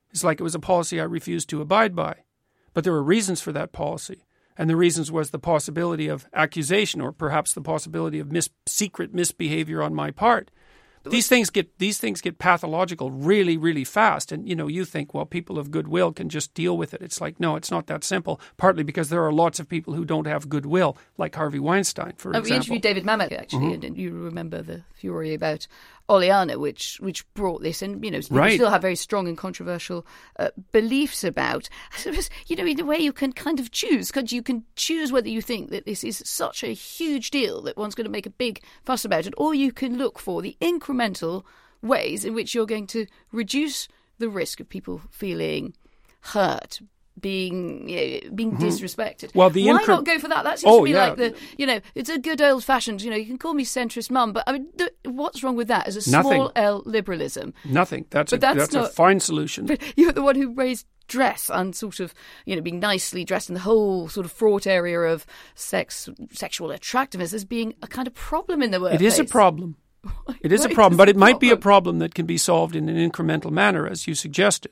It's like it was a policy I refused to abide by. But there were reasons for that policy. And the reasons was the possibility of accusation or perhaps the possibility of mis- secret misbehavior on my part. These things get these things get pathological really, really fast. And you know, you think, well, people of goodwill can just deal with it. It's like, no, it's not that simple. Partly because there are lots of people who don't have goodwill, like Harvey Weinstein, for Oh, we interviewed David Mamet actually, Mm-hmm. and you remember the fury about Oleanna, which which brought this, and you know, Right. still have very strong and controversial uh, beliefs about. I suppose, you know, in a way, you can kind of choose. Because you can choose whether you think that this is such a huge deal that one's going to make a big fuss about it, or you can look for the incremental ways in which you're going to reduce the risk of people feeling hurt, being you know, being disrespected. Mm-hmm. Well, the why incre- not go for that? That seems Oh, to be yeah. like the you know it's a good old fashioned you know you can call me centrist mum, but I mean the, what's wrong with that? As a Nothing. small L liberalism, Nothing. That's, But a, that's that's a fine solution. but you're the one who raised dress and sort of you know being nicely dressed in the whole sort of fraught area of sex sexual attractiveness as being a kind of problem in the It workplace. is a problem. It is a problem, but it it might be a problem that can be solved in an incremental manner, as you suggested.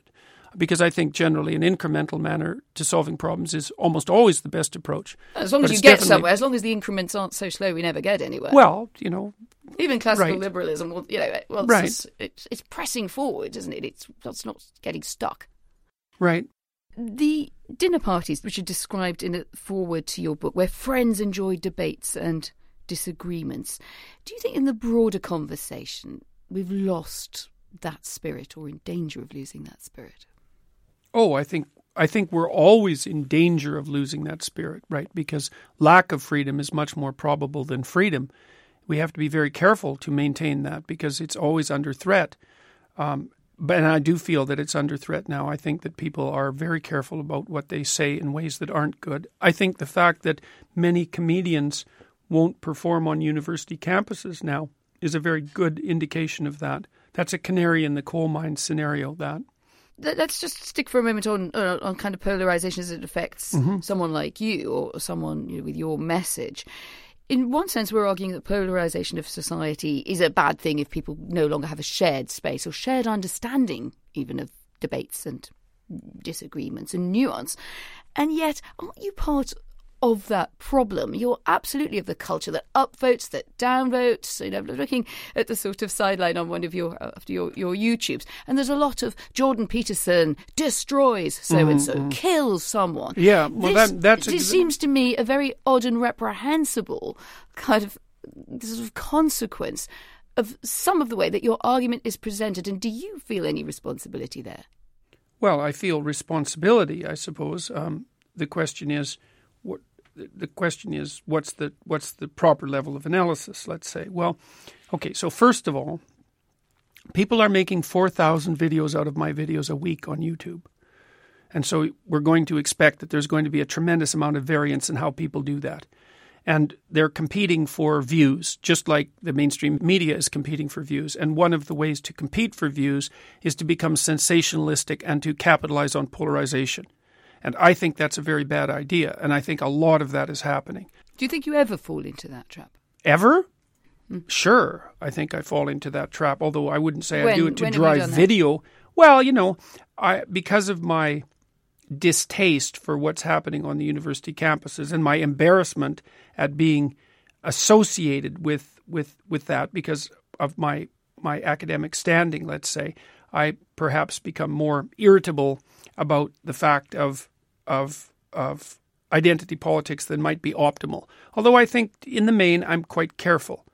Because I think generally an incremental manner to solving problems is almost always the best approach. As long But as you get somewhere, as long as the increments aren't so slow, we never get anywhere. Well, you know, even classical right. liberalism, well, you know, well, it's, Right. just- it's, it's pressing forward, isn't it? It's it's not getting stuck. right. The dinner parties, which are described in a foreword to your book, where friends enjoy debates and disagreements, do you think in the broader conversation we've lost that spirit or in danger of losing that spirit? Oh, I think I think we're always in danger of losing that spirit, right? Because lack of freedom is much more probable than freedom. We have to be very careful to maintain that because it's always under threat. Um, but and I do feel that it's under threat now. I think that people are very careful about what they say in ways that aren't good. I think the fact that many comedians won't perform on university campuses now is a very good indication of that. That's a canary in the coal mine scenario. That Let's just stick for a moment on uh, on kind of polarization as it affects someone like you or someone you know, with your message. In one sense, we're arguing that polarization of society is a bad thing if people no longer have a shared space or shared understanding, even of debates and disagreements and nuance. And yet, aren't you part of that problem? You're absolutely of the culture that upvotes, that downvotes. You know, looking at the sort of sideline on one of your after your, your YouTubes, and there's a lot of Jordan Peterson destroys so and so, kills someone. Mm-hmm, Yeah, well, this, that- that's exa- seems to me a very odd and reprehensible kind of sort of consequence of some of the way that your argument is presented. And do you feel any responsibility there? Well, I feel responsibility. I suppose um, the question is, the question is, what's the what's the proper level of analysis? Let's say. Well, okay. So first of all, people are making four thousand videos out of my videos a week on YouTube, and so we're going to expect that there's going to be a tremendous amount of variance in how people do that. And they're competing for views, just like the mainstream media is competing for views. And one of the ways to compete for views is to become sensationalistic and to capitalize on polarization. And I think that's a very bad idea. And I think a lot of that is happening. Do you think you ever fall into that trap? Ever? Hmm. Sure, I think I fall into that trap. Although I wouldn't say I do it to when drive done that? video. Well, you know, I because of my distaste for what's happening on the university campuses and my embarrassment at being associated with with with that because of my my academic standing, let's say, I perhaps become more irritable about the fact of of of identity politics than might be optimal. Although I think in the main I'm quite careful.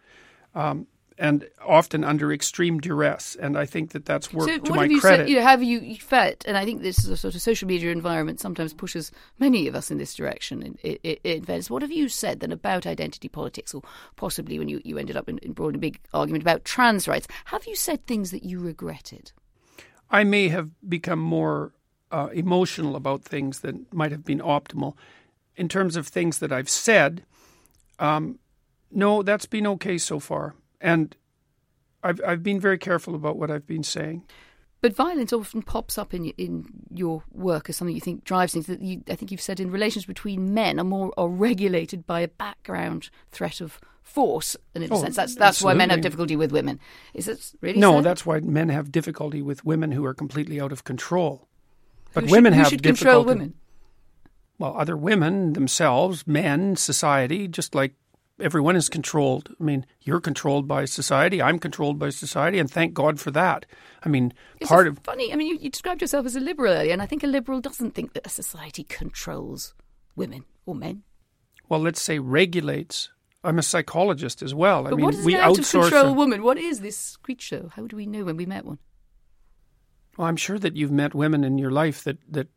Um, and often under extreme duress, and I think that that's worked so to my have you credit. said? You know, have you, felt? And I think this is a sort of social media environment sometimes pushes many of us in this direction. In, in, in fairness, what have you said then about identity politics, or possibly when you, you ended up in, in broad and big argument about trans rights? Have you said things that you regretted? I may have become more uh, emotional about things that might have been optimal. In terms of things that I've said, um, no, that's been okay so far, and I've I've been very careful about what I've been saying. But violence often pops up in in your work as something you think drives things. That you, I think you've said in relations between men are more are regulated by a background threat of force, and in a Oh, sense, that's that's why men have difficulty with women. Is it really? No, so? that's why men have difficulty with women who are completely out of control. But Who should- women who have should difficulty. control women. Well, other women themselves, men, society, just like everyone is controlled. I mean, you're controlled by society. I'm controlled by society, and thank God for that. I mean, It's part of funny. I mean, you, you described yourself as a liberal earlier, and I think a liberal doesn't think that a society controls women or men. well, let's say regulates. I'm a psychologist as well. I mean, what is we out outsource. control a- woman? What is this creature? How do we know when we met one? Well, I'm sure that you've met women in your life that that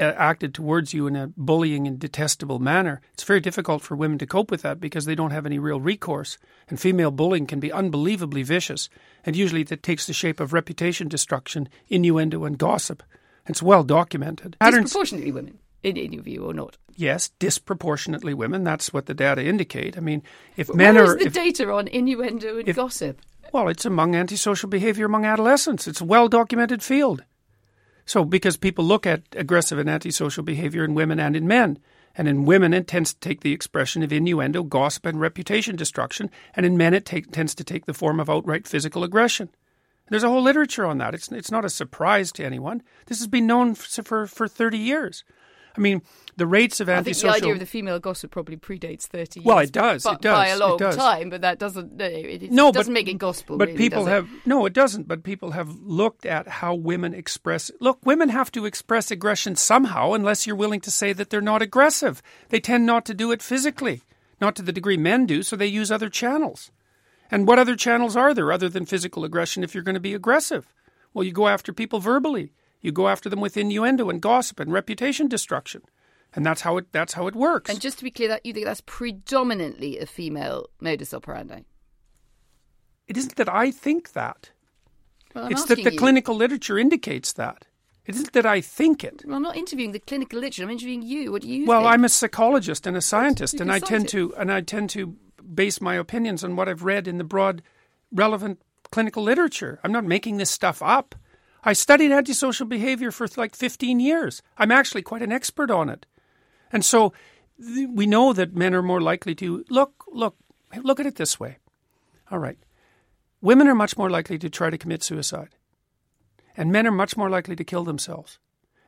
Uh, acted towards you in a bullying and detestable manner. It's very difficult for women to cope with that because they don't have any real recourse. And female bullying can be unbelievably vicious, and usually that takes the shape of reputation destruction, innuendo, and gossip. It's well documented. Disproportionately women, in, your view, or not? Yes, disproportionately women. That's what the data indicate. I mean, if But men where are is the if- data on innuendo and if- gossip? Well, it's among antisocial behavior among adolescents. It's a well documented field. So, because people look at aggressive and antisocial behavior in women and in men. And in women, it tends to take the expression of innuendo, gossip, and reputation destruction. And in men, it take, tends to take the form of outright physical aggression. There's a whole literature on that. It's, it's not a surprise to anyone. This has been known for, for, for 30 years. I mean, the rates of I think the idea of the female gossip probably predates 30 years. Well, it does, bu- it does, By a long time, but that doesn't, it, it no, doesn't but, make it gospel. But really, people have no, it doesn't. But people have looked at how women express. Look, women have to express aggression somehow, unless you're willing to say that they're not aggressive. They tend not to do it physically, not to the degree men do. So they use other channels. And what other channels are there other than physical aggression? If you're going to be aggressive, well, you go after people verbally. You go after them with innuendo and gossip and reputation destruction, and that's how it. That's how it works. And just to be clear, that you think that's predominantly a female modus operandi? it isn't that I think that. Well, it's that the you. clinical literature indicates that. It isn't that I think it. Well, I'm not interviewing the clinical literature. I'm interviewing you. What do you Well, think? I'm a psychologist and a scientist, you and I tend to and I tend to base my opinions on what I've read in the broad, relevant clinical literature. I'm not making this stuff up. I studied antisocial behavior for like 15 years. I'm actually quite an expert on it, and so we know that men are more likely to look. Look, look at it this way. All right, women are much more likely to try to commit suicide, and men are much more likely to kill themselves.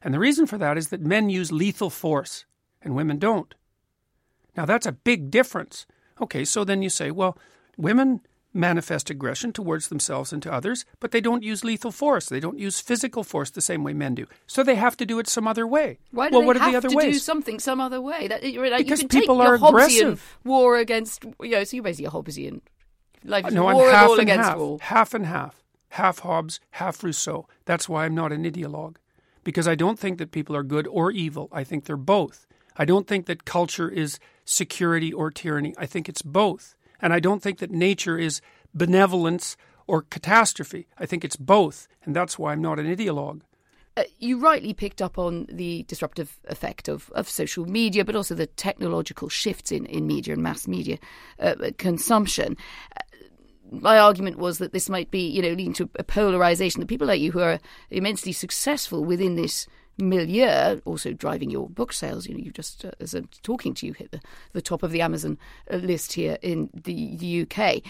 And the reason for that is that men use lethal force and women don't. Now, that's a big difference. Okay, so then you say, well, women manifest aggression towards themselves and to others, but they don't use lethal force. They don't use physical force the same way men do. So they have to do it some other way. Why do well, they what have are the other to ways? do something some other way? That, like, Because you can people take are your Hobbesian aggressive. war against, you know, so you're basically a Hobbesian. Life is no, war I'm half and against half. all. Half and half. Half Hobbes, half Rousseau. That's why I'm not an ideologue. Because I don't think that people are good or evil. I think they're both. I don't think that culture is security or tyranny. I think it's both. And I don't think that nature is benevolence or catastrophe. I think it's both. And that's why I'm not an ideologue. Uh, you rightly picked up on the disruptive effect of, of social media, but also the technological shifts in, in media and mass media uh, consumption. Uh, my argument was that this might be, you know, leading to a polarization. That people like you who are immensely successful within this milieu, also driving your book sales. You know, you just, uh, as I'm talking to you, hit the, the top of the Amazon uh, list here in the, the UK.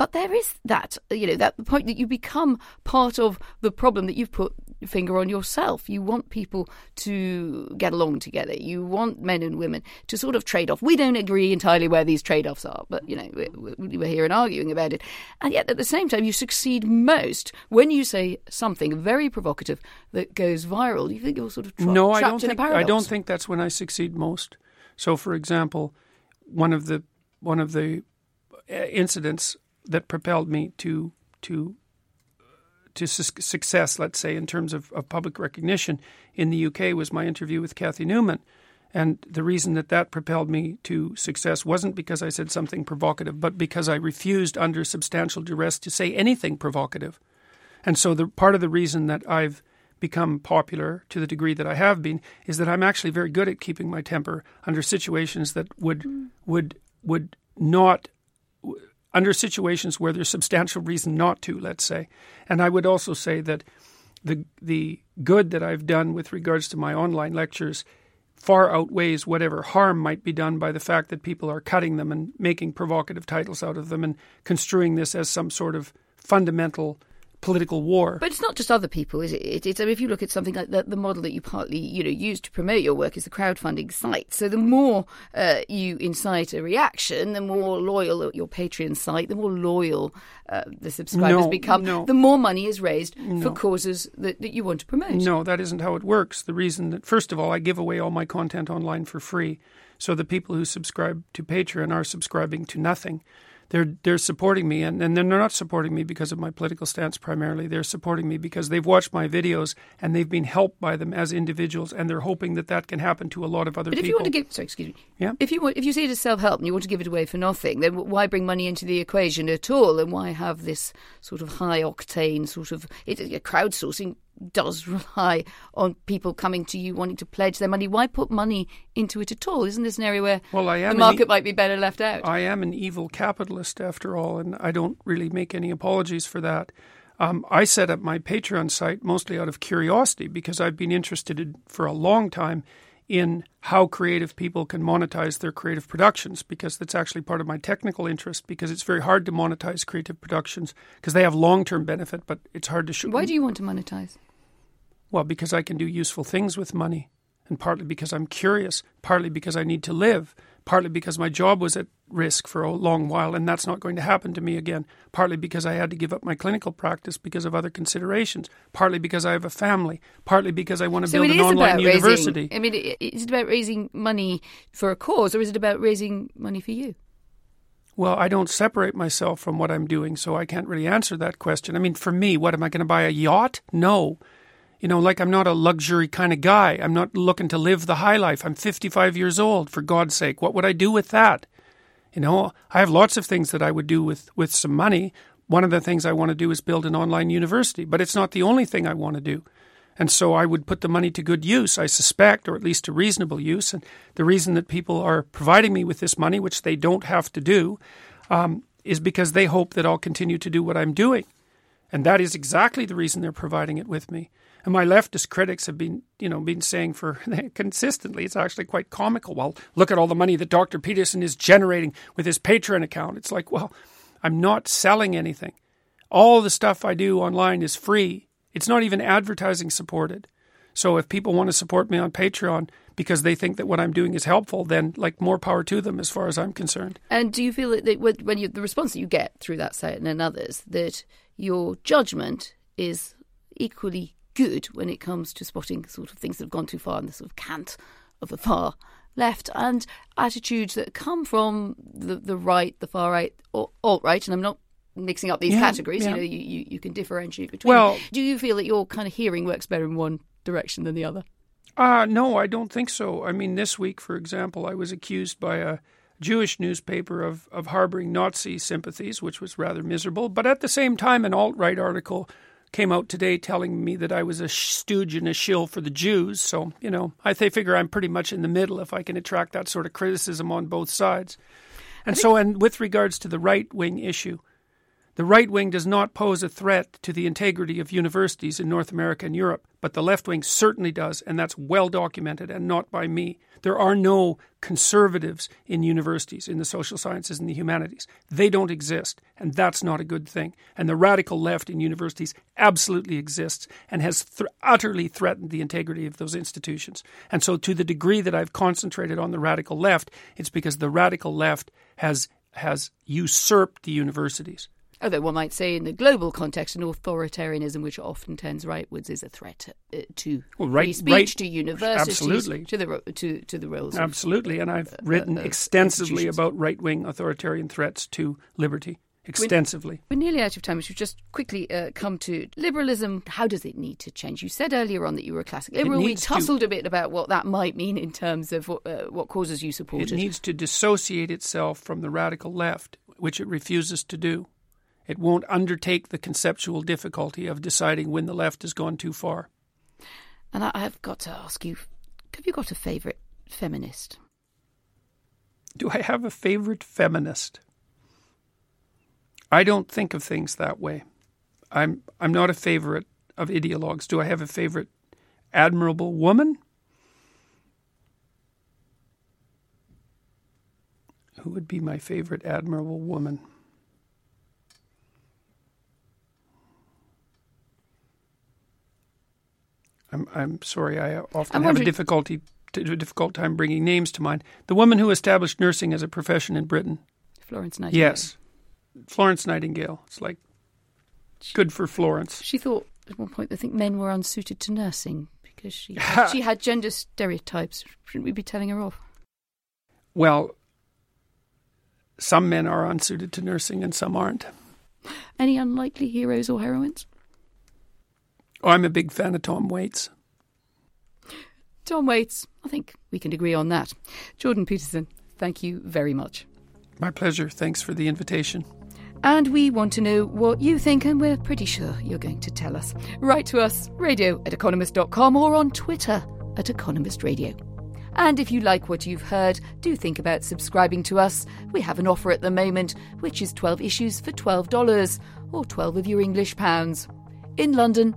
But there is that, you know, that point that you become part of the problem that you've put your finger on yourself. You want people to get along together. You want men and women to sort of trade off. We don't agree entirely where these trade offs are, but, you know, we- we- we're here and arguing about it. And yet at the same time, you succeed most when you say something very provocative that goes viral. You think you're sort of tra- no, I don't in think. I don't think that's when I succeed most. So, for example, one of the one of the uh, incidents that propelled me to to to su- success, let's say, in terms of, of public recognition in the UK was my interview with Cathy Newman. And the reason that that propelled me to success wasn't because I said something provocative, but because I refused under substantial duress to say anything provocative. And so the part of the reason that I've become popular to the degree that I have been is that I'm actually very good at keeping my temper under situations that would mm. would would not under situations where there's substantial reason not to, let's say. And I would also say that the the good that I've done with regards to my online lectures far outweighs whatever harm might be done by the fact that people are cutting them and making provocative titles out of them and construing this as some sort of fundamental political war. But it's not just other people, is it? it it's, I mean, if you look at something like the, the model that you partly, you know, use to promote your work is the crowdfunding site. So the more uh, you incite a reaction, the more loyal your Patreon site, the more loyal uh, the subscribers No, become, no. the more money is raised for causes that, that you want to promote. No, that isn't how it works. The reason that, first of all, I give away all my content online for free. So the people who subscribe to Patreon are subscribing to nothing. They're, they're supporting me, and, and they're not supporting me because of my political stance primarily. They're supporting me because they've watched my videos and they've been helped by them as individuals, and they're hoping that that can happen to a lot of other people. But if people. you want to give, sorry, excuse me. Yeah. If you want, if you see it as self help and you want to give it away for nothing, then why bring money into the equation at all? And why have this sort of high octane sort of it, crowdsourcing? Does rely on people coming to you wanting to pledge their money. Why put money into it at all? Isn't this an area where well, I am the market e- might be better left out? I am an evil capitalist after all, and I don't really make any apologies for that. Um, I set up my Patreon site mostly out of curiosity because I've been interested in, for a long time in how creative people can monetize their creative productions because that's actually part of my technical interest because it's very hard to monetize creative productions because they have long-term benefit but it's hard to show Why do you want to monetize? Well, because I can do useful things with money and partly because I'm curious, partly because I need to live, partly because my job was at risk for a long while and that's not going to happen to me again, partly because I had to give up my clinical practice because of other considerations, partly because I have a family, partly because I want to So build an online about university. raising. I mean, is it about raising money for a cause, or is it about raising money for you? Well, I don't separate myself from what I'm doing, so I can't really answer that question. I mean, for me, what am I going to buy a yacht? No. You know, like I'm not a luxury kind of guy. I'm not looking to live the high life. I'm 55 years old, for God's sake. What would I do with that? You know, I have lots of things that I would do with, with some money. One of the things I want to do is build an online university, but it's not the only thing I want to do. And so I would put the money to good use, I suspect, or at least to reasonable use. And the reason that people are providing me with this money, which they don't have to do, um, is because they hope that I'll continue to do what I'm doing. And that is exactly the reason they're providing it with me. And my leftist critics have been, you know, been saying for consistently, it's actually quite comical. Well, look at all the money that Dr. Peterson is generating with his Patreon account. It's like, well, I'm not selling anything. All the stuff I do online is free. It's not even advertising supported. So if people want to support me on Patreon because they think that what I'm doing is helpful, then like more power to them as far as I'm concerned. And do you feel that, when you the response that you get through that site and others that your judgment is equally good when it comes to spotting sort of things that have gone too far in the sort of cant of the far left and attitudes that come from the the right, the far right, or alt right, and I'm not mixing up these Yeah, categories. yeah. You know, you, you, you can differentiate between. Well- them. do you feel that your kind of hearing works better in one direction than the other? Uh, no, I don't think so. I mean, this week, for example, I was accused by a Jewish newspaper of, of harboring Nazi sympathies, which was rather miserable. But at the same time, an alt right article came out today telling me that I was a stooge and a shill for the Jews. So, you know, I they figure I'm pretty much in the middle if I can attract that sort of criticism on both sides. And so, and with regards to the right wing issue, the right wing does not pose a threat to the integrity of universities in North America and Europe, but the left wing certainly does, and that's well documented and not by me. There are no conservatives in universities, in the social sciences and the humanities. They don't exist, and that's not a good thing. And the radical left in universities absolutely exists and has th- utterly threatened the integrity of those institutions. And so, to the degree that I've concentrated on the radical left, it's because the radical left has has usurped the universities. Although one might say, in the global context, an authoritarianism which often tends rightwards is a threat uh, to Well, right- free speech, right- to universities, absolutely. to the to to the roles. of- Absolutely, and I've uh, written uh, extensively about right wing authoritarian threats to liberty. Extensively. We're nearly out of time. We should just quickly uh, come to liberalism. How does it need to change? You said earlier on that you were a classic liberal. We needs to- tussled a bit about what that might mean in terms of what, uh, what causes you support It needs to dissociate itself from the radical left, which it refuses to do. It won't undertake the conceptual difficulty of deciding when the left has gone too far. and I, I've got to ask you: Have you got a favourite feminist? Do I have a favorite feminist? I don't think of things that way. I'm I'm not a favorite of ideologues. Do I have a favorite admirable woman? Who would be my favorite admirable woman? I'm I'm sorry. I often I'm have a difficulty a difficult time bringing names to mind. The woman who established nursing as a profession in Britain. Florence Nightingale. Yes, Florence Nightingale. It's like good for Florence. She thought at one point, I think men were unsuited to nursing because she she had gender stereotypes. Shouldn't we be telling her off? Well, some men are unsuited to nursing and some aren't. Any unlikely heroes or heroines? I'm a big fan of Tom Waits. Tom Waits. I think we can agree on that. Jordan Peterson, thank you very much. My pleasure. Thanks for the invitation. And we want to know what you think, and we're pretty sure you're going to tell us. Write to us, radio at economist.com or on Twitter at Economist Radio. And if you like what you've heard, do think about subscribing to us. We have an offer at the moment, which is 12 issues for $12, or 12 of your English pounds. In London,